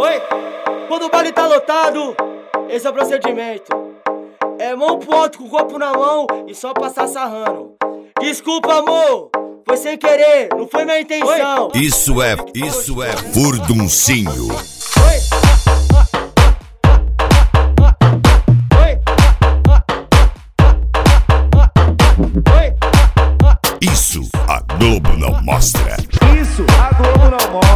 Oi, quando o baile tá lotado, esse é o procedimento. É mão pro alto com o copo na mão e só passar sarrando. Desculpa, amor, foi sem querer, não foi minha intenção. Isso é, isso é furduncinho. Oi. Oi. Isso a Globo não mostra. Isso a Globo não mostra.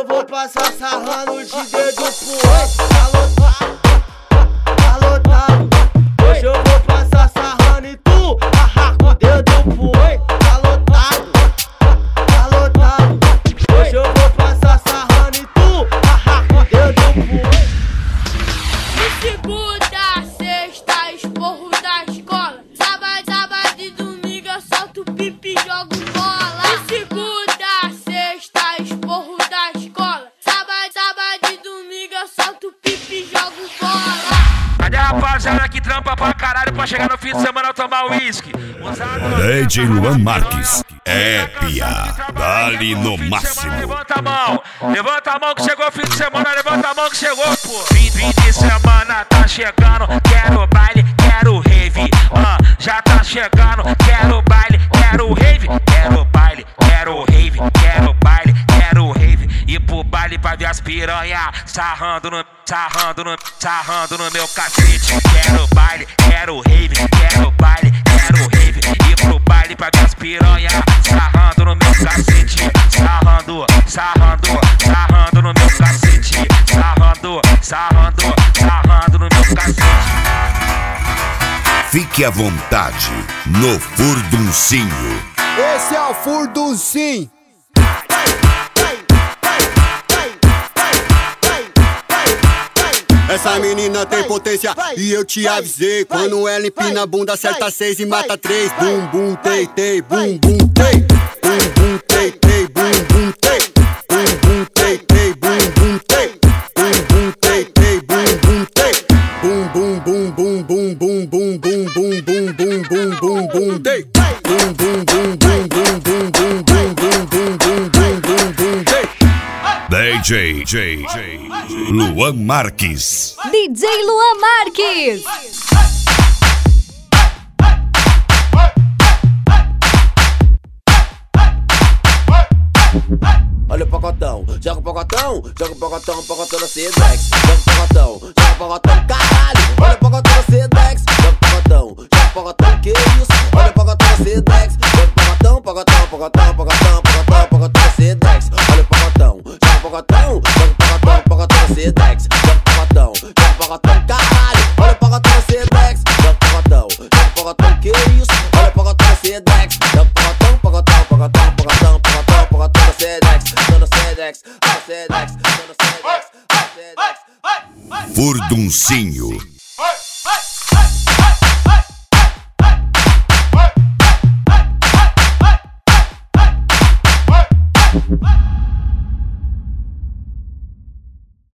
Eu vou passar sarrando de dedo pro outro. Tá lotado, tá. Hoje eu vou pra chegar no fim de semana tomar uísque? DJ Luan Marques. É pia. Dali no máximo. Levanta a mão, levanta a mão que chegou o fim de semana, levanta a mão que chegou, pô. Fim, fim de semana tá chegando, quero baile, quero rave. Ah, já tá chegando, quero baile, quero rave. Quero baile, as piranha sarrando no, sarrando no, sarrando no meu cacete. Quero baile, quero rave, quero baile, quero rave. E pro baile pra ver as piranha sarrando no meu cacete. Sarrando, sarrando, sarrando no meu cacete. Sarrando, sarrando, sarrando no meu cacete. Fique à vontade no furduncinho. Esse é o Furduncinho. Essa menina tem potência e eu te avisei. Quando ela empina a bunda, acerta seis e mata três. Bum, bum, tei, tei, bum, bum, tei. Bum, bum, tei, tei, bum, bum, tei. Bum, bum, tei, tei, bum, bum, tei. Bum, bum, tei, tei, bum, bum, tei. Bum, bum, bum, bum, bum, bum, bum, bum, bum, bum, bum, bum, bum, bum, tei. Bum, bum, bum, bum, bum, bum, bum, DJ Luan Marques. DJ Luan Marques. Olha o pacotão, joga o pacotão, joga o pacotão, pacotão na Sedex. Joga o pacotão, joga o pacotão, caralho. Olha o pacotão na Sedex, Sedex, Sedex, Sedex, Sedex, Sedex,